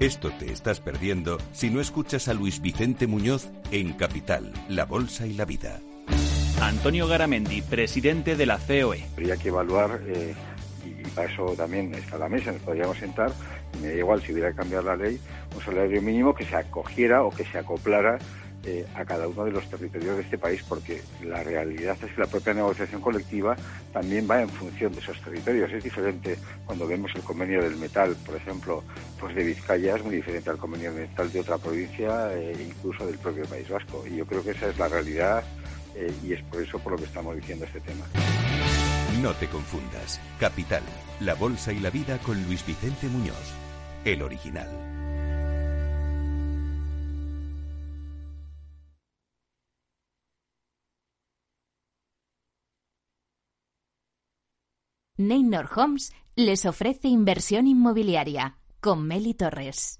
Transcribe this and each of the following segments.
Esto te estás perdiendo si no escuchas a Luis Vicente Muñoz en Capital, La Bolsa y la Vida. Antonio Garamendi, presidente de la COE. Habría que evaluar, eh, y para eso también está la mesa, nos podríamos sentar, y me da igual si hubiera que cambiar la ley, un salario mínimo que se acogiera o que se acoplara eh, a cada uno de los territorios de este país, porque la realidad es que la propia negociación colectiva también va en función de esos territorios. Es diferente cuando vemos el convenio del metal, por ejemplo, pues de Vizcaya es muy diferente al convenio del metal de otra provincia e incluso del propio País Vasco. Y yo creo que esa es la realidad eh, y es por eso por lo que estamos diciendo este tema. No te confundas. Capital, la bolsa y la vida con Luis Vicente Muñoz, el original. Neynor Homes les ofrece inversión inmobiliaria con Meli Torres.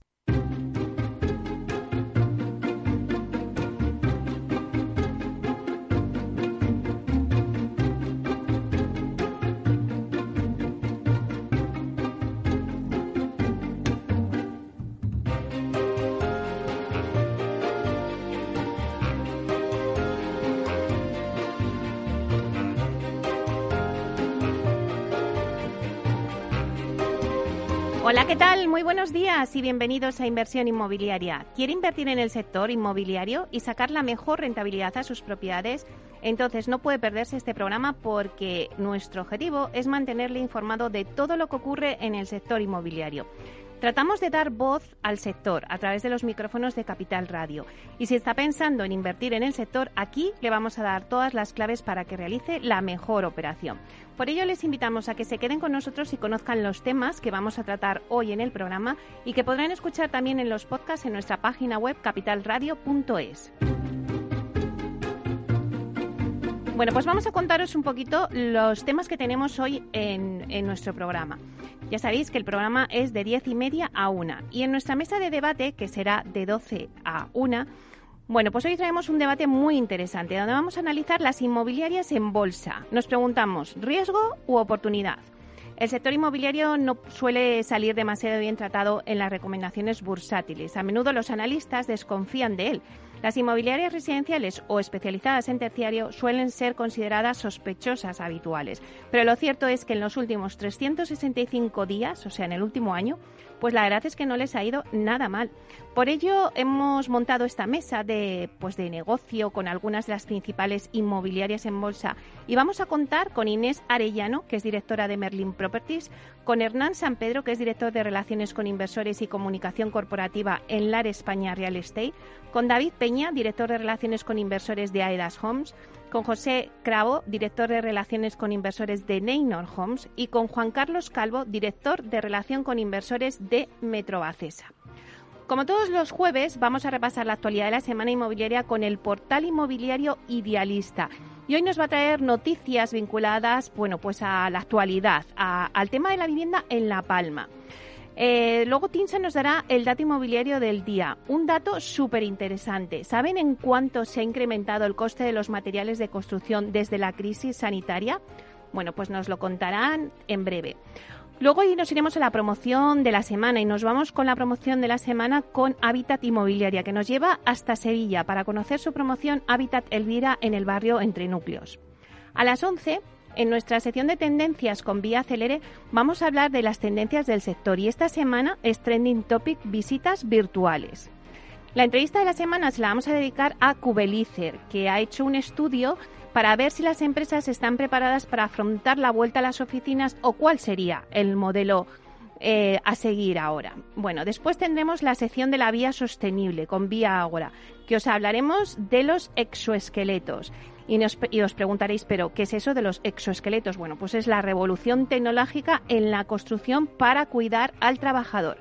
¿Qué tal? Muy buenos días y bienvenidos a Inversión Inmobiliaria. ¿Quiere invertir en el sector inmobiliario y sacar la mejor rentabilidad a sus propiedades? Entonces no puede perderse este programa porque nuestro objetivo es mantenerle informado de todo lo que ocurre en el sector inmobiliario. Tratamos de dar voz al sector a través de los micrófonos de Capital Radio. Y si está pensando en invertir en el sector, aquí le vamos a dar todas las claves para que realice la mejor operación. Por ello les invitamos a que se queden con nosotros y conozcan los temas que vamos a tratar hoy en el programa y que podrán escuchar también en los podcasts en nuestra página web capitalradio.es. Bueno, pues vamos a contaros un poquito los temas que tenemos hoy en, nuestro programa. Ya sabéis que el programa es de 10 y media a 1 y en nuestra mesa de debate, que será de 12 a 1, bueno, pues hoy traemos un debate muy interesante donde vamos a analizar las inmobiliarias en bolsa. Nos preguntamos, ¿riesgo u oportunidad? El sector inmobiliario no suele salir demasiado bien tratado en las recomendaciones bursátiles. A menudo los analistas desconfían de él las inmobiliarias residenciales o especializadas en terciario suelen ser consideradas sospechosas habituales, pero lo cierto es que en los últimos 365 días, o sea, en el último año, pues la verdad es que no les ha ido nada mal. Por ello hemos montado esta mesa de, pues de negocio con algunas de las principales inmobiliarias en bolsa y vamos a contar con Inés Arellano, que es directora de Merlin Properties, con Hernán San Pedro, que es director de Relaciones con Inversores y Comunicación Corporativa en LAR España Real Estate, con David Peña, director de Relaciones con Inversores de Aedas Homes, con José Cravo, director de Relaciones con Inversores de Neynor Homes, y con Juan Carlos Calvo, director de Relación con Inversores de Metrobacesa. Como todos los jueves, vamos a repasar la actualidad de la semana inmobiliaria con el portal inmobiliario Idealista. Y hoy nos va a traer noticias vinculadas, bueno, pues a la actualidad, al tema de la vivienda en La Palma. Eh, luego Tinsa nos dará el dato inmobiliario del día, un dato súper interesante. ¿Saben en cuánto se ha incrementado el coste de los materiales de construcción desde la crisis sanitaria? Bueno, pues nos lo contarán en breve. Luego nos iremos a la promoción de la semana y nos vamos con la promoción de la semana con Hábitat Inmobiliaria, que nos lleva hasta Sevilla para conocer su promoción Hábitat Elvira en el barrio Entre Núcleos. A las 11, en nuestra sección de tendencias con Vía Celere, vamos a hablar de las tendencias del sector y esta semana es Trending Topic visitas virtuales. La entrevista de la semana se la vamos a dedicar a Cubelicer, que ha hecho un estudio para ver si las empresas están preparadas para afrontar la vuelta a las oficinas o cuál sería el modelo eh, a seguir ahora. Bueno, después tendremos la sección de la vía sostenible con Vía Ágora, que os hablaremos de los exoesqueletos. Y, y, os preguntaréis, pero ¿qué es eso de los exoesqueletos? Bueno, pues es la revolución tecnológica en la construcción para cuidar al trabajador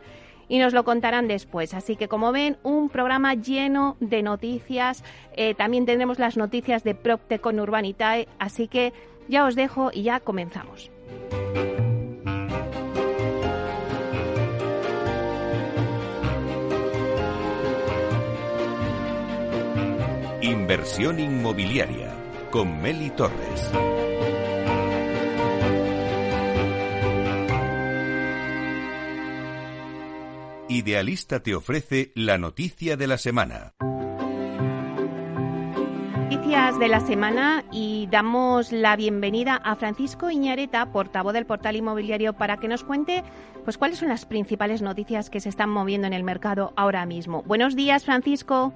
y nos lo contarán después. Así que como ven, un programa lleno de noticias. Eh, también tendremos las noticias de Procte con Urbanitae. Así que ya os dejo y ya comenzamos. Inversión inmobiliaria con Meli Torres. Idealista te ofrece la noticia de la semana. Noticias de la semana y damos la bienvenida a Francisco Iñareta, portavoz del portal inmobiliario, para que nos cuente pues cuáles son las principales noticias que se están moviendo en el mercado ahora mismo. Buenos días, Francisco.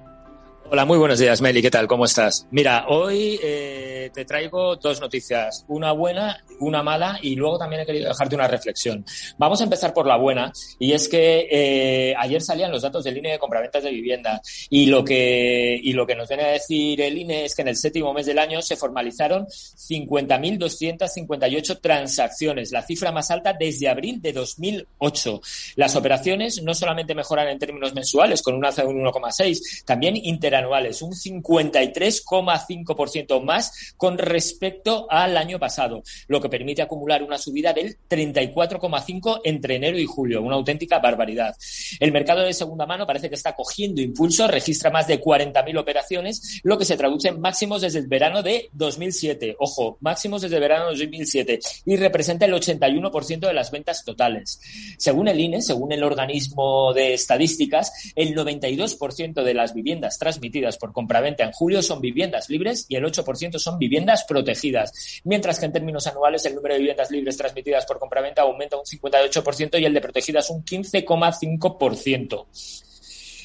Hola, muy buenos días, Meli. ¿Qué tal? ¿Cómo estás? Mira, hoy eh, te traigo dos noticias, una buena, una mala, y luego también he querido dejarte una reflexión. Vamos a empezar por la buena, y es que eh, ayer salían los datos del INE de compraventas de vivienda, y lo que y lo que nos viene a decir el INE es que en el séptimo mes del año se formalizaron 50.258 transacciones, la cifra más alta desde abril de 2008. Las operaciones no solamente mejoran en términos mensuales, con un alza de un 1,6, también interanuales anuales, un 53,5% más con respecto al año pasado, lo que permite acumular una subida del 34,5% entre enero y julio, una auténtica barbaridad. El mercado de segunda mano parece que está cogiendo impulso, registra más de 40.000 operaciones, lo que se traduce en máximos desde el verano de 2007. Ojo, máximos desde el verano de 2007 y representa el 81% de las ventas totales. Según el INE, según el organismo de estadísticas, el 92% de las viviendas transmitidas por compraventa en julio son viviendas libres y el 8% son viviendas protegidas, mientras que en términos anuales el número de viviendas libres transmitidas por compraventa aumenta un 58% y el de protegidas un 15,5%.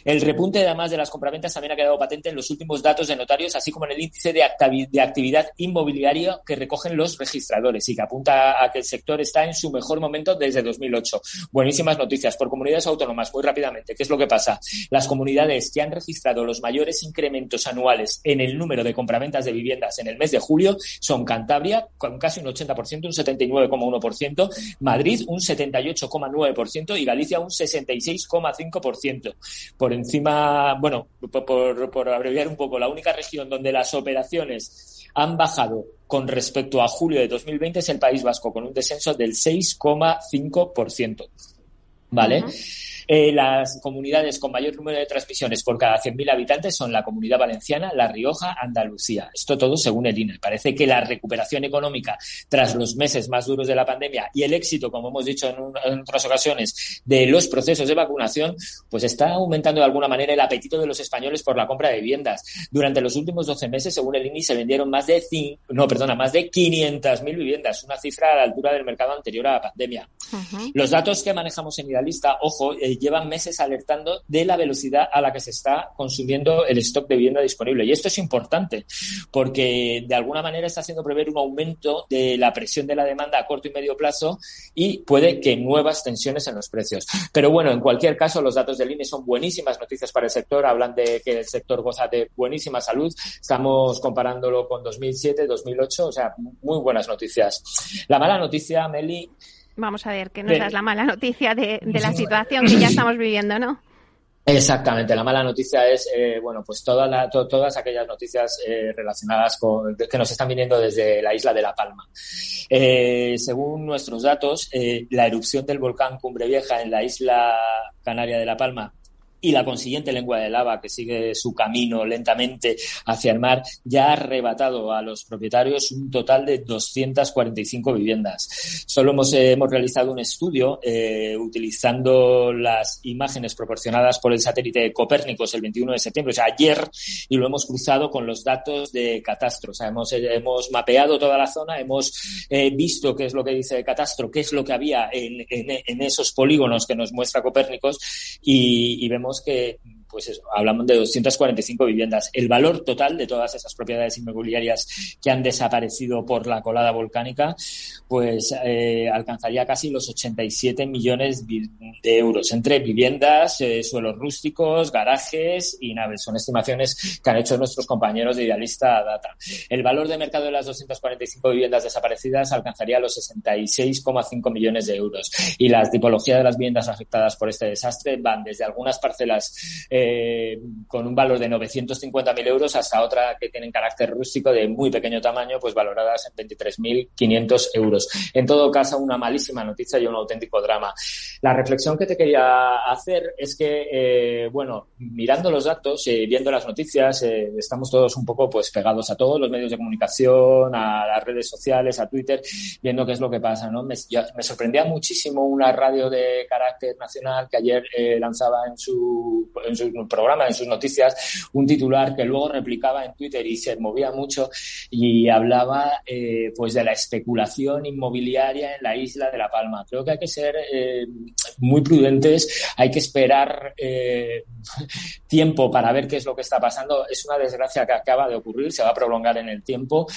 El repunte además de las compraventas también ha quedado patente en los últimos datos de notarios, así como en el índice de, actividad inmobiliaria que recogen los registradores y que apunta a que el sector está en su mejor momento desde 2008. Buenísimas noticias por comunidades autónomas, muy rápidamente. ¿Qué es lo que pasa? Las comunidades que han registrado los mayores incrementos anuales en el número de compraventas de viviendas en el mes de julio son Cantabria, con casi un 80%, un 79,1%, Madrid, un 78,9% y Galicia, un 66,5%. Por encima, bueno, por, abreviar un poco, la única región donde las operaciones han bajado con respecto a julio de 2020 es el País Vasco, con un descenso del 6,5%. ¿Vale? Eh, las comunidades con mayor número de transmisiones por cada 100.000 habitantes son la Comunidad Valenciana, La Rioja, Andalucía. Esto todo según el INE. Parece que la recuperación económica tras los meses más duros de la pandemia y el éxito, como hemos dicho en, otras ocasiones, de los procesos de vacunación, pues está aumentando de alguna manera el apetito de los españoles por la compra de viviendas. Durante los últimos 12 meses, según el INE, se vendieron más de no, perdona, más de 500.000 viviendas, una cifra a la altura del mercado anterior a la pandemia. Los datos que manejamos en Idealista, ojo, eh, llevan meses alertando de la velocidad a la que se está consumiendo el stock de vivienda disponible. Y esto es importante porque de alguna manera está haciendo prever un aumento de la presión de la demanda a corto y medio plazo y puede que nuevas tensiones en los precios. Pero bueno, en cualquier caso, los datos del INE son buenísimas noticias para el sector. Hablan de que el sector goza de buenísima salud. Estamos comparándolo con 2007, 2008, o sea, muy buenas noticias. La mala noticia, Meli, Vamos a ver, que nos das la mala noticia de, la situación que ya estamos viviendo, ¿no? Exactamente, la mala noticia es, eh, bueno, pues toda todas aquellas noticias eh, relacionadas con, que nos están viniendo desde la isla de La Palma. Eh, según nuestros datos, la erupción del volcán Cumbre Vieja en la isla canaria de La Palma y la consiguiente lengua de lava que sigue su camino lentamente hacia el mar ya ha arrebatado a los propietarios un total de 245 viviendas. Solo hemos, eh, hemos realizado un estudio eh, utilizando las imágenes proporcionadas por el satélite Copérnicos el 21 de septiembre, o sea, ayer, y lo hemos cruzado con los datos de Catastro. O sea, hemos, eh, hemos mapeado toda la zona, hemos visto qué es lo que dice Catastro, qué es lo que había en, en, esos polígonos que nos muestra Copérnicos y, y vemos que pues eso, hablamos de 245 viviendas. El valor total de todas esas propiedades inmobiliarias que han desaparecido por la colada volcánica, pues eh, alcanzaría casi los 87 millones de euros entre viviendas, eh, suelos rústicos, garajes y naves. Son estimaciones que han hecho nuestros compañeros de Idealista Data. El valor de mercado de las 245 viviendas desaparecidas alcanzaría los 66,5 millones de euros. Y la tipología de las viviendas afectadas por este desastre van desde algunas parcelas eh, con un valor de 950.000 euros hasta otra que tienen carácter rústico de muy pequeño tamaño, pues valoradas en 23.500 euros. En todo caso, una malísima noticia y un auténtico drama. La reflexión que te quería hacer es que, eh, bueno, mirando los datos, eh, viendo las noticias, estamos todos un poco pues pegados a todos los medios de comunicación, a las redes sociales, a Twitter, viendo qué es lo que pasa, ¿no? Me, sorprendía muchísimo una radio de carácter nacional que ayer eh, lanzaba en su programa, en sus noticias, un titular que luego replicaba en Twitter y se movía mucho y hablaba eh, pues de la especulación inmobiliaria en la isla de La Palma. Creo que hay que ser eh, muy prudentes, hay que esperar tiempo para ver qué es lo que está pasando. Es una desgracia que acaba de ocurrir, se va a prolongar en el tiempo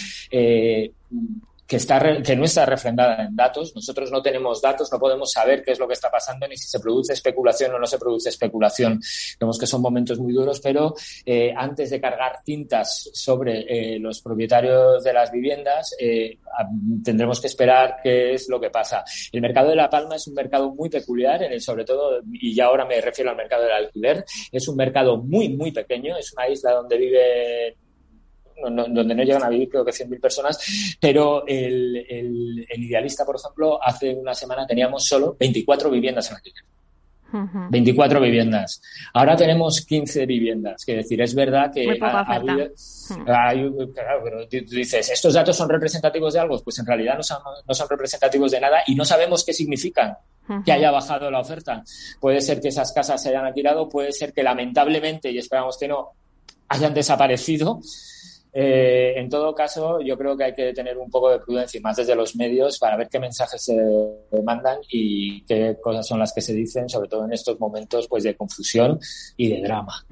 que, está, que no está refrendada en datos. Nosotros no tenemos datos, no podemos saber qué es lo que está pasando, ni si se produce especulación o no se produce especulación. Vemos que son momentos muy duros, pero eh, antes de cargar tintas sobre eh, los propietarios de las viviendas, eh, tendremos que esperar qué es lo que pasa. El mercado de La Palma es un mercado muy peculiar, en el, sobre todo, y ya ahora me refiero al mercado del alquiler, es un mercado muy, muy pequeño, es una isla donde vive donde no llegan a vivir creo que 100.000 personas, pero el, el, idealista, por ejemplo, hace una semana teníamos solo 24 viviendas en alquiler. 24 viviendas. Ahora tenemos 15 viviendas. Que decir, es verdad que ha, habido, claro, pero tú dices, ¿estos datos son representativos de algo? Pues en realidad no son, no son representativos de nada y no sabemos qué significan que haya bajado la oferta. Puede ser que esas casas se hayan alquilado, puede ser que lamentablemente, y esperamos que no, hayan desaparecido eh, en todo caso, yo creo que hay que tener un poco de prudencia, más desde los medios, para ver qué mensajes se mandan y qué cosas son las que se dicen, sobre todo en estos momentos pues de confusión y de drama.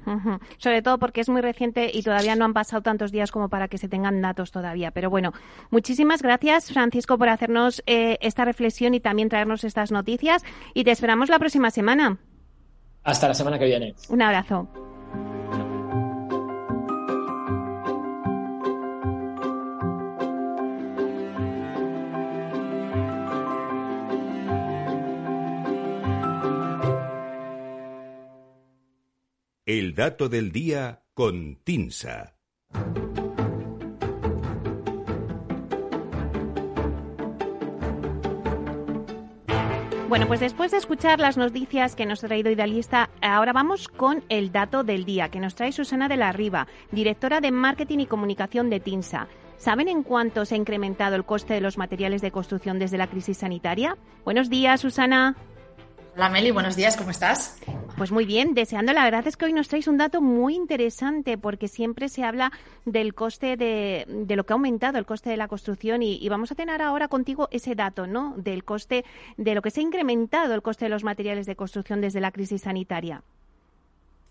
Sobre todo porque es muy reciente y todavía no han pasado tantos días como para que se tengan datos todavía. Pero bueno, muchísimas gracias, Francisco, por hacernos eh, esta reflexión y también traernos estas noticias. Y te esperamos la próxima semana. Hasta la semana que viene. Un abrazo. El dato del día con Tinsa. Bueno, pues después de escuchar las noticias que nos ha traído Idealista, ahora vamos con el dato del día que nos trae Susana de la Riva, directora de Marketing y Comunicación de TINSA. ¿Saben en cuánto se ha incrementado el coste de los materiales de construcción desde la crisis sanitaria? Buenos días, Susana. Hola Meli, buenos días, ¿cómo estás? Pues muy bien, deseando. La verdad es que hoy nos traes un dato muy interesante porque siempre se habla del coste de, de lo que ha aumentado el coste de la construcción y, vamos a tener ahora contigo ese dato, ¿no? Del coste, de lo que se ha incrementado el coste de los materiales de construcción desde la crisis sanitaria.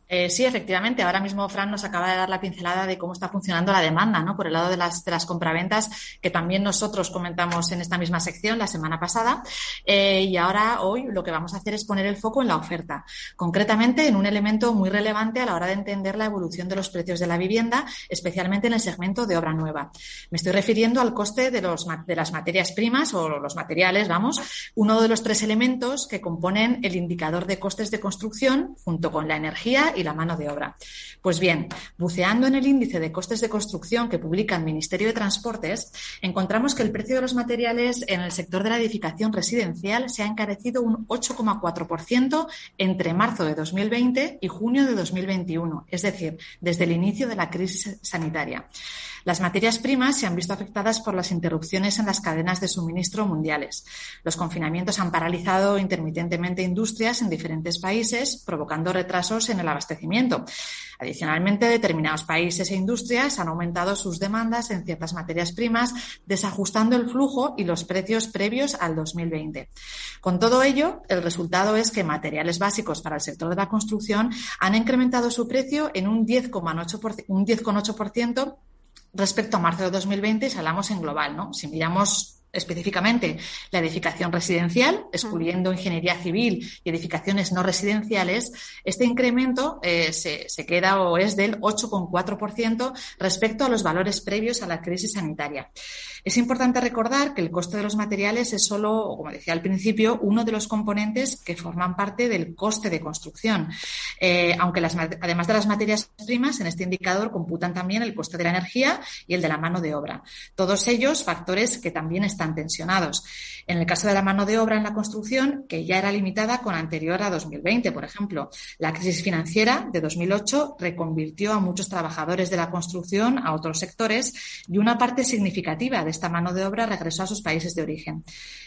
Eh, sí, efectivamente. Ahora mismo Fran nos acaba de dar la pincelada de cómo está funcionando la demanda, ¿no? Por el lado de las, de las compraventas, que también nosotros comentamos en esta misma sección la semana pasada. Eh, y ahora, hoy, lo que vamos a hacer es poner el foco en la oferta. Concretamente, en un elemento muy relevante a la hora de entender la evolución de los precios de la vivienda, especialmente en el segmento de obra nueva. Me estoy refiriendo al coste de, los, de las materias primas o los materiales, vamos, uno de los tres elementos que componen el indicador de costes de construcción junto con la energía y la mano de obra. Pues bien, buceando en el índice de costes de construcción que publica el Ministerio de Transportes, encontramos que el precio de los materiales en el sector de la edificación residencial se ha encarecido un 8,4% entre marzo de 2020 y junio de 2021, es decir, desde el inicio de la crisis sanitaria. Las materias primas se han visto afectadas por las interrupciones en las cadenas de suministro mundiales. Los confinamientos han paralizado intermitentemente industrias en diferentes países, provocando retrasos en el abastecimiento. Adicionalmente, determinados países e industrias han aumentado sus demandas en ciertas materias primas, desajustando el flujo y los precios previos al 2020. Con todo ello, el resultado es que materiales básicos para el sector de la construcción han incrementado su precio en un 10,8% respecto a marzo de 2020 si hablamos en global. ¿no? Si miramos específicamente la edificación residencial, excluyendo ingeniería civil y edificaciones no residenciales, este incremento eh, se, se, queda o es del 8,4% respecto a los valores previos a la crisis sanitaria. Es importante recordar que el coste de los materiales es solo, como decía al principio, uno de los componentes que forman parte del coste de construcción. Eh, aunque las, además de las materias primas, en este indicador computan también el coste de la energía y el de la mano de obra. Todos ellos factores que también están tensionados. En el caso de la mano de obra en la construcción, que ya era limitada con anterior a 2020, por ejemplo, la crisis financiera de 2008 reconvirtió a muchos trabajadores de la construcción a otros sectores y una parte significativa de esta mano de obra regresó a sus países de origen.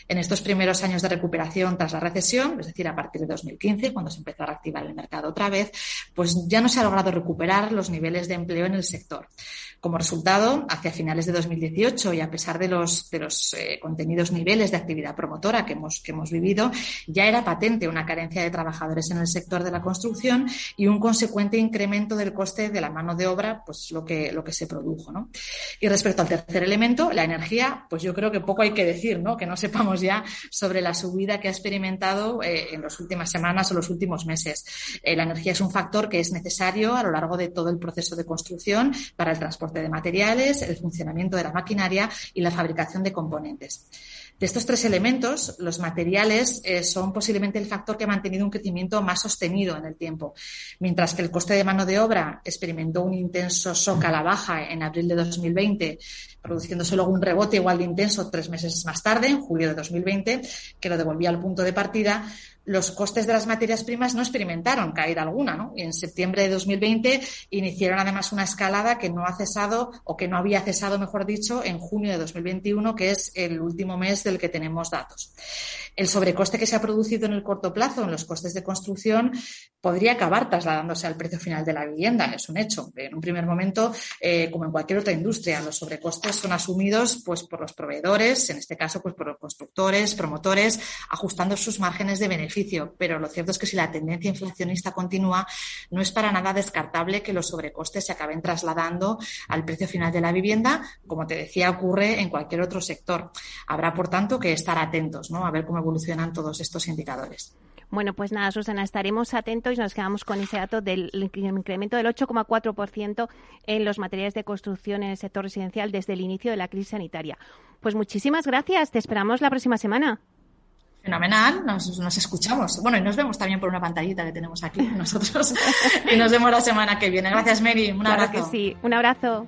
En estos primeros años de recuperación tras la recesión, es decir, a partir de 2015, cuando se empezó a reactivar el mercado otra vez, pues ya no se ha logrado recuperar los niveles de empleo en el sector. Como resultado, hacia finales de 2018 y a pesar de los, eh, contenidos niveles de actividad promotora que hemos, vivido, ya era patente una carencia de trabajadores en el sector de la construcción y un consecuente incremento del coste de la mano de obra, pues lo que, se produjo. Y respecto al tercer elemento, la energía, pues yo creo que poco hay que decir, ¿no? que no sepamos ya sobre la subida que ha experimentado eh, en las últimas semanas o los últimos meses. Eh, la energía es un factor que es necesario a lo largo de todo el proceso de construcción para el transporte de materiales, el funcionamiento de la maquinaria y la fabricación de componentes. De estos tres elementos, los materiales eh, son posiblemente el factor que ha mantenido un crecimiento más sostenido en el tiempo, mientras que el coste de mano de obra experimentó un intenso shock a la baja en abril de 2020, produciéndose luego un rebote igual de intenso tres meses más tarde, en julio de 2020, que lo devolvía al punto de partida los costes de las materias primas no experimentaron caída alguna. ¿no? En septiembre de 2020 iniciaron además una escalada que no ha cesado o que no había cesado, mejor dicho, en junio de 2021, que es el último mes del que tenemos datos. El sobrecoste que se ha producido en el corto plazo en los costes de construcción podría acabar trasladándose al precio final de la vivienda, es un hecho. En un primer momento, eh, como en cualquier otra industria, los sobrecostes son asumidos pues, por los proveedores, en este caso pues, por los constructores, promotores, ajustando sus márgenes de beneficio. Pero lo cierto es que si la tendencia inflacionista continúa, no es para nada descartable que los sobrecostes se acaben trasladando al precio final de la vivienda, como te decía, ocurre en cualquier otro sector. Habrá, por tanto, que estar atentos ¿no? a ver cómo evolucionan todos estos indicadores. Bueno, pues nada, Susana, estaremos atentos y nos quedamos con ese dato del incremento del 8,4% en los materiales de construcción en el sector residencial desde el inicio de la crisis sanitaria. Pues muchísimas gracias, te esperamos la próxima semana. Fenomenal, nos, escuchamos. Bueno, y nos vemos también por una pantallita que tenemos aquí nosotros. y nos vemos la semana que viene. Gracias, Mary. Un abrazo. que sí, un abrazo.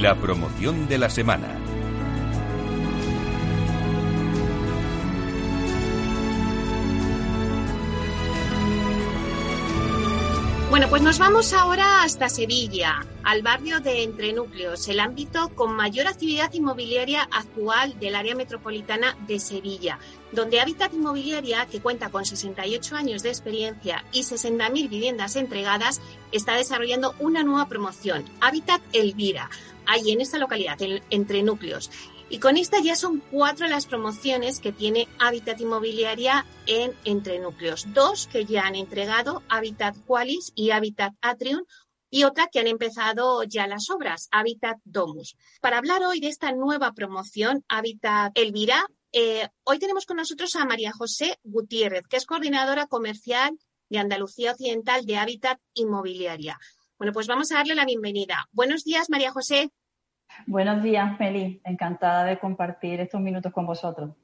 La promoción de la semana. Bueno, pues nos vamos ahora hasta Sevilla, al barrio de Entrenúcleos, el ámbito con mayor actividad inmobiliaria actual del área metropolitana de Sevilla, donde Habitat Inmobiliaria, que cuenta con 68 años de experiencia y 60.000 viviendas entregadas, está desarrollando una nueva promoción, Habitat Elvira, ahí en esta localidad, entre núcleos. Y con esta ya son cuatro las promociones que tiene Habitat Inmobiliaria en Entre Núcleos. Dos que ya han entregado, Habitat Qualis y Habitat Atrium, y otra que han empezado ya las obras, Habitat Domus. Para hablar hoy de esta nueva promoción, Habitat Elvira, eh, hoy tenemos con nosotros a María José Gutiérrez, que es coordinadora comercial de Andalucía Occidental de Hábitat Inmobiliaria. Bueno, pues vamos a darle la bienvenida. Buenos días, María José. Buenos días, Meli. Encantada de compartir estos minutos con vosotros.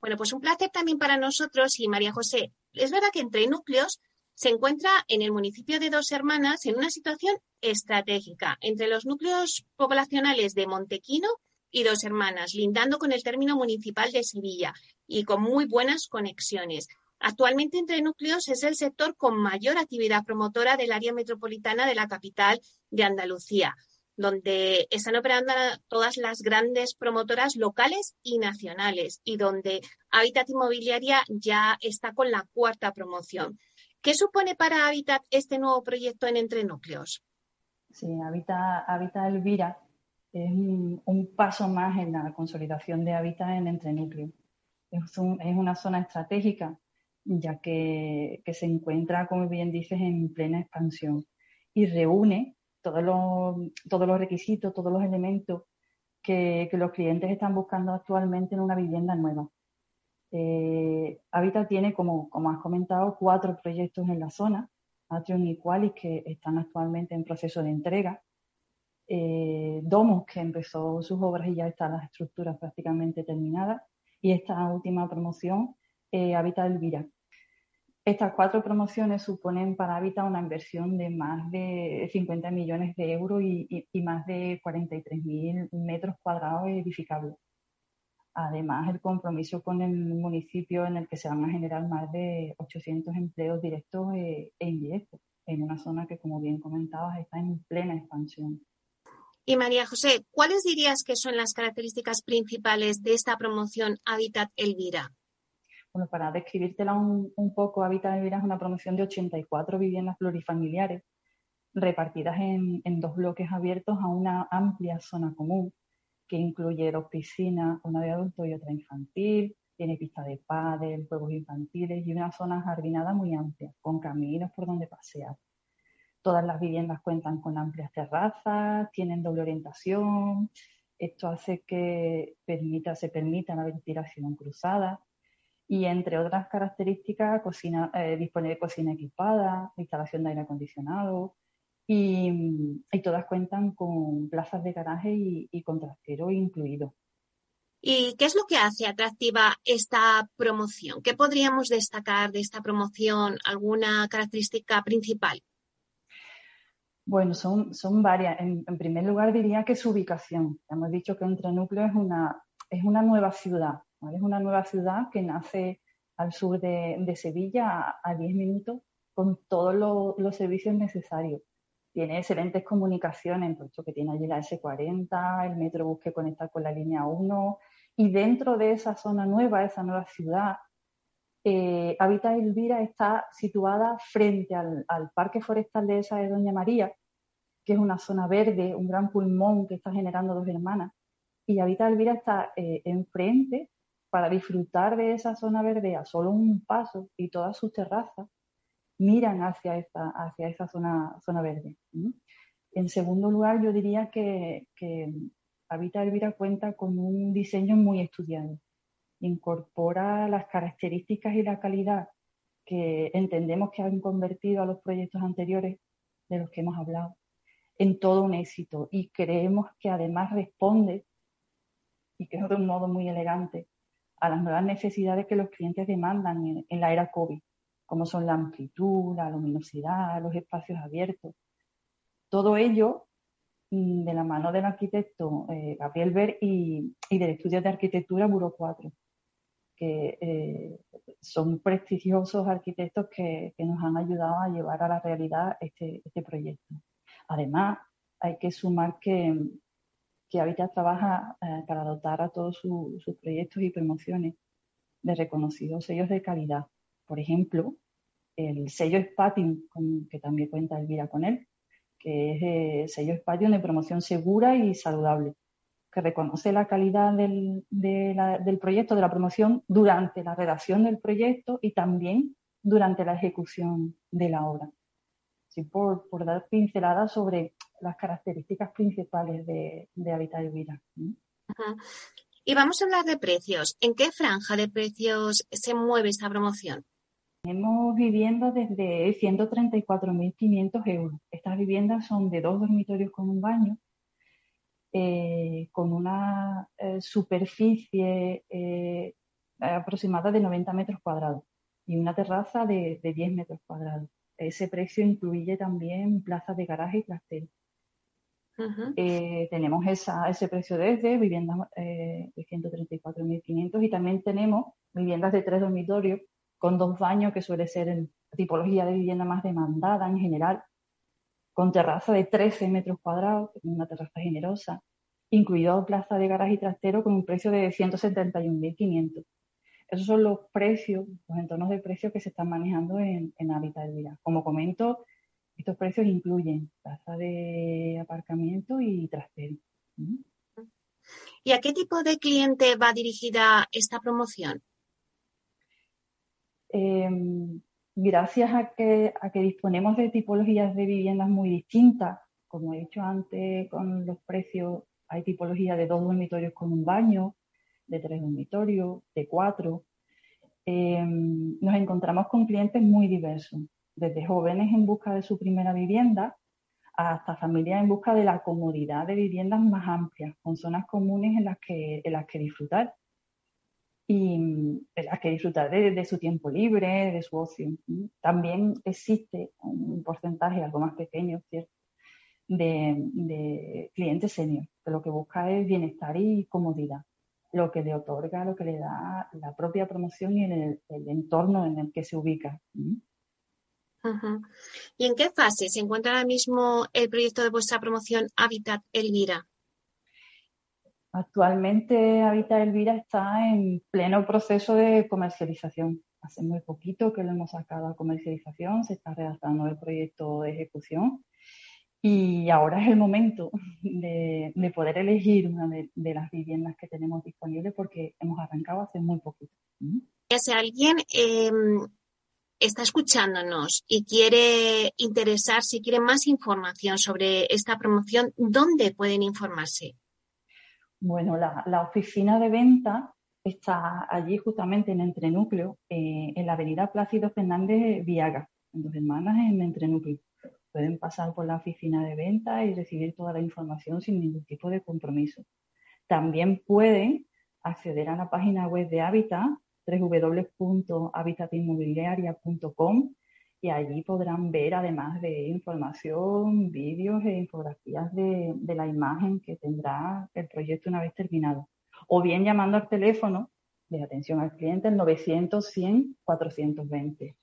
Bueno, pues un placer también para nosotros y María José. Es verdad que entre núcleos se encuentra en el municipio de Dos Hermanas en una situación estratégica entre los núcleos poblacionales de Montequino y Dos Hermanas, lindando con el término municipal de Sevilla y con muy buenas conexiones. Actualmente entre núcleos es el sector con mayor actividad promotora del área metropolitana de la capital de Andalucía, donde están operando todas las grandes promotoras locales y nacionales y donde Habitat Inmobiliaria ya está con la cuarta promoción. ¿Qué supone para Habitat este nuevo proyecto en Entre Núcleos? Sí, Habitat, Elvira es un, paso más en la consolidación de Habitat en Entre Núcleos. Es, una zona estratégica, ya que, se encuentra, como bien dices, en plena expansión y reúne todos los, todos los requisitos, todos los elementos que los clientes están buscando actualmente en una vivienda nueva. Eh, Habitat tiene, como, como has comentado, cuatro proyectos en la zona, Atrium y Qualis, que están actualmente en proceso de entrega. Eh, Domus, que empezó sus obras y ya están las estructuras prácticamente terminadas. Y esta última promoción, eh, Habitat Elvira. Estas cuatro promociones suponen para Habitat una inversión de más de 50 millones de euros y, y, y más de 43.000 metros cuadrados edificables. Además, el compromiso con el municipio en el que se van a generar más de 800 empleos directos e, indirectos, en una zona que, como bien comentabas, está en plena expansión. Y María José, ¿cuáles dirías que son las características principales de esta promoción Habitat Elvira? Para describírtela un, poco, Habitat Elvira es una promoción de 84 viviendas plurifamiliares repartidas en dos bloques abiertos a una amplia zona común que incluye dos piscinas, una de adulto y otra infantil, tiene pista de pádel, juegos infantiles y una zona jardinada muy amplia, con caminos por donde pasear. Todas las viviendas cuentan con amplias terrazas, tienen doble orientación. Esto hace que permita, se permita la ventilación cruzada y, entre otras características, cocina, eh, dispone de cocina equipada, instalación de aire acondicionado, y, todas cuentan con plazas de garaje y, con trastero incluido. ¿Y qué es lo que hace atractiva esta promoción? ¿Qué podríamos destacar de esta promoción? ¿Alguna característica principal? Bueno, son, varias. En, primer lugar, diría que su ubicación. Hemos dicho que Entre Núcleos es una, es una nueva ciudad. Es una nueva ciudad que nace al sur de, Sevilla a, 10 minutos con todos los servicios necesarios. Tiene excelentes comunicaciones, puesto que tiene allí la S40, el Metrobús que conecta con la línea 1, y dentro de esa zona nueva, esa nueva ciudad, eh, Habitat Elvira está situada frente al, Parque Forestal de esa de Doña María, que es una zona verde, un gran pulmón que está generando dos hermanas, y Habitat Elvira está eh, enfrente para disfrutar de esa zona verde a solo un paso y todas sus terrazas miran hacia esa, hacia esa zona, zona verde. En segundo lugar, yo diría que, que Habita Elvira cuenta con un diseño muy estudiado. Incorpora las características y la calidad que entendemos que han convertido a los proyectos anteriores de los que hemos hablado en todo un éxito y creemos que además responde, y es de un modo muy elegante, a las nuevas necesidades que los clientes demandan en, en la era COVID como son la amplitud, la luminosidad, los espacios abiertos. Todo ello mm, de la mano del arquitecto eh, Gabriel Ver y, del estudio de arquitectura Muro 4, que eh, son prestigiosos arquitectos que, nos han ayudado a llevar a la realidad este, este proyecto. Además, hay que sumar que, que Habitat trabaja eh, para dotar a todos sus proyectos y promociones de reconocidos sellos de calidad por ejemplo, el sello Spatium, que también cuenta Elvira con él, que es el sello Spatium de promoción segura y saludable, que reconoce la calidad del, del proyecto, de la promoción durante la redacción del proyecto y también durante la ejecución de la obra. sí por, dar pinceladas sobre las características principales de, de Habitat Elvira. Y vamos a hablar de precios. ¿En qué franja de precios se mueve esta promoción? Tenemos viviendas desde 134.500 euros. Estas viviendas son de dos dormitorios con un baño, eh, con una eh, superficie eh, aproximada de 90 metros cuadrados y una terraza de, 10 metros cuadrados. Ese precio incluye también plazas de garaje y trastero. Tenemos ese precio desde viviendas de 134.500 y también tenemos viviendas de tres dormitorios con dos baños, que suele ser la tipología de vivienda más demandada en general, con terraza de 13 metros cuadrados, una terraza generosa, incluido plaza de garaje y trastero con un precio de 171.500. Esos son los precios, los entornos de precios que se están manejando en, en Hábitat. Como comento, estos precios incluyen plaza de aparcamiento y trastero. ¿Y a qué tipo de cliente va dirigida esta promoción? Em, gracias a que, a que disponemos de tipologías de viviendas muy distintas, como he dicho antes, con los precios, hay tipologías de dos dormitorios con un baño, de tres dormitorios, de cuatro. Em, nos encontramos con clientes muy diversos, desde jóvenes en busca de su primera vivienda hasta familias en busca de la comodidad de viviendas más amplias, con zonas comunes en las que, en las que disfrutar y a que disfrutar de, su tiempo libre, de su ocio. También existe un porcentaje algo más pequeño, ¿cierto? De, clientes senior, que lo que busca es bienestar y comodidad, lo que le otorga, lo que le da la propia promoción y el entorno en el que se ubica. ¿Y en qué fase se encuentra ahora mismo el proyecto de vuestra promoción Habitat Elvira? Actualmente Habita Elvira está en pleno proceso de comercialización. Hace muy poquito que lo hemos sacado a comercialización, se está redactando el proyecto de ejecución y ahora es el momento de, poder elegir una de, las viviendas que tenemos disponibles porque hemos arrancado hace muy poquito. Si alguien em, está escuchándonos y quiere interesarse, quiere más información sobre esta promoción, ¿dónde pueden informarse? Bueno, la, oficina de venta está allí justamente en Entrenúcleo, eh, en la avenida Plácido Fernández Viaga, en Dos Hermanas, en Entrenúcleo. Pueden pasar por la oficina de venta y recibir toda la información sin ningún tipo de compromiso. También pueden acceder a la página web de Habitat, www.habitatinmobiliaria.com y allí podrán ver, además de información, vídeos e infografías de, la imagen que tendrá el proyecto una vez terminado. O bien llamando al teléfono de atención al cliente, el 900-100-420.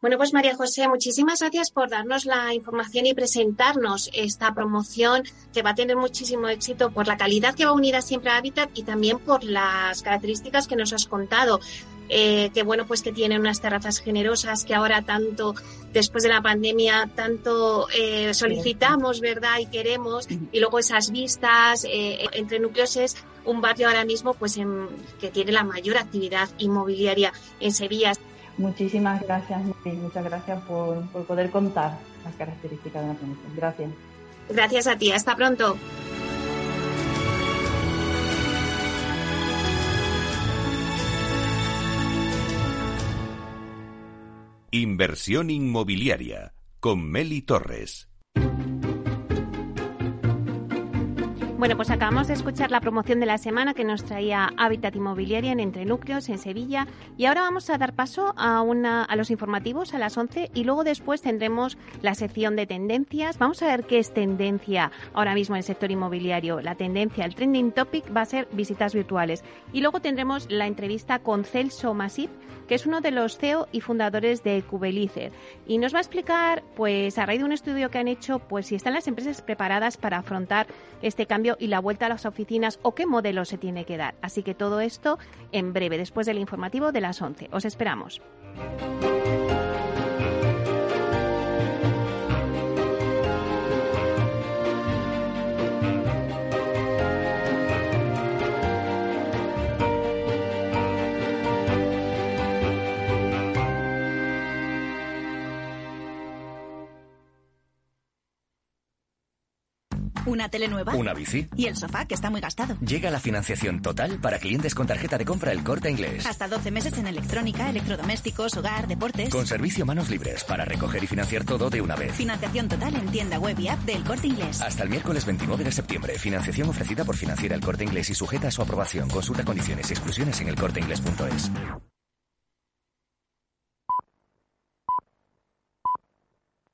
Bueno, pues María José, muchísimas gracias por darnos la información y presentarnos esta promoción que va a tener muchísimo éxito por la calidad que va unida siempre a Habitat y también por las características que nos has contado eh, que bueno, pues que tiene unas terrazas generosas que ahora tanto, después de la pandemia, tanto eh, solicitamos, ¿verdad? Y queremos, y luego esas vistas eh, entre núcleos es un barrio ahora mismo pues que tiene la mayor actividad inmobiliaria en Sevilla. Muchísimas gracias, muchas gracias por, por poder contar las características de la promoción. Gracias. Gracias a ti, hasta pronto. Inversión inmobiliaria con Meli Torres. Bueno, pues acabamos de escuchar la promoción de la semana que nos traía Hábitat Inmobiliaria en Entre Núcleos, en Sevilla. Y ahora vamos a dar paso a, una, a los informativos a las 11 y luego después tendremos la sección de tendencias. Vamos a ver qué es tendencia ahora mismo en el sector inmobiliario. La tendencia, el trending topic va a ser visitas virtuales. Y luego tendremos la entrevista con Celso Masip, que es uno de los CEO y fundadores de Cubelicer. Y nos va a explicar, pues a raíz de un estudio que han hecho, pues si están las empresas preparadas para afrontar este cambio y la vuelta a las oficinas o qué modelo se tiene que dar. Así que todo esto en breve, después del informativo de las 11. Os esperamos. ¿Una tele nueva? ¿Una bici? ¿Y el sofá, que está muy gastado? Llega la financiación total para clientes con tarjeta de compra El Corte Inglés. Hasta 12 meses en electrónica, electrodomésticos, hogar, deportes. Con servicio manos libres para recoger y financiar todo de una vez. Financiación total en tienda web y app del Corte Inglés. Hasta el miércoles 29 de septiembre. Financiación ofrecida por Financiera El Corte Inglés y sujeta a su aprobación. Consulta condiciones y exclusiones en elcorteinglés.es.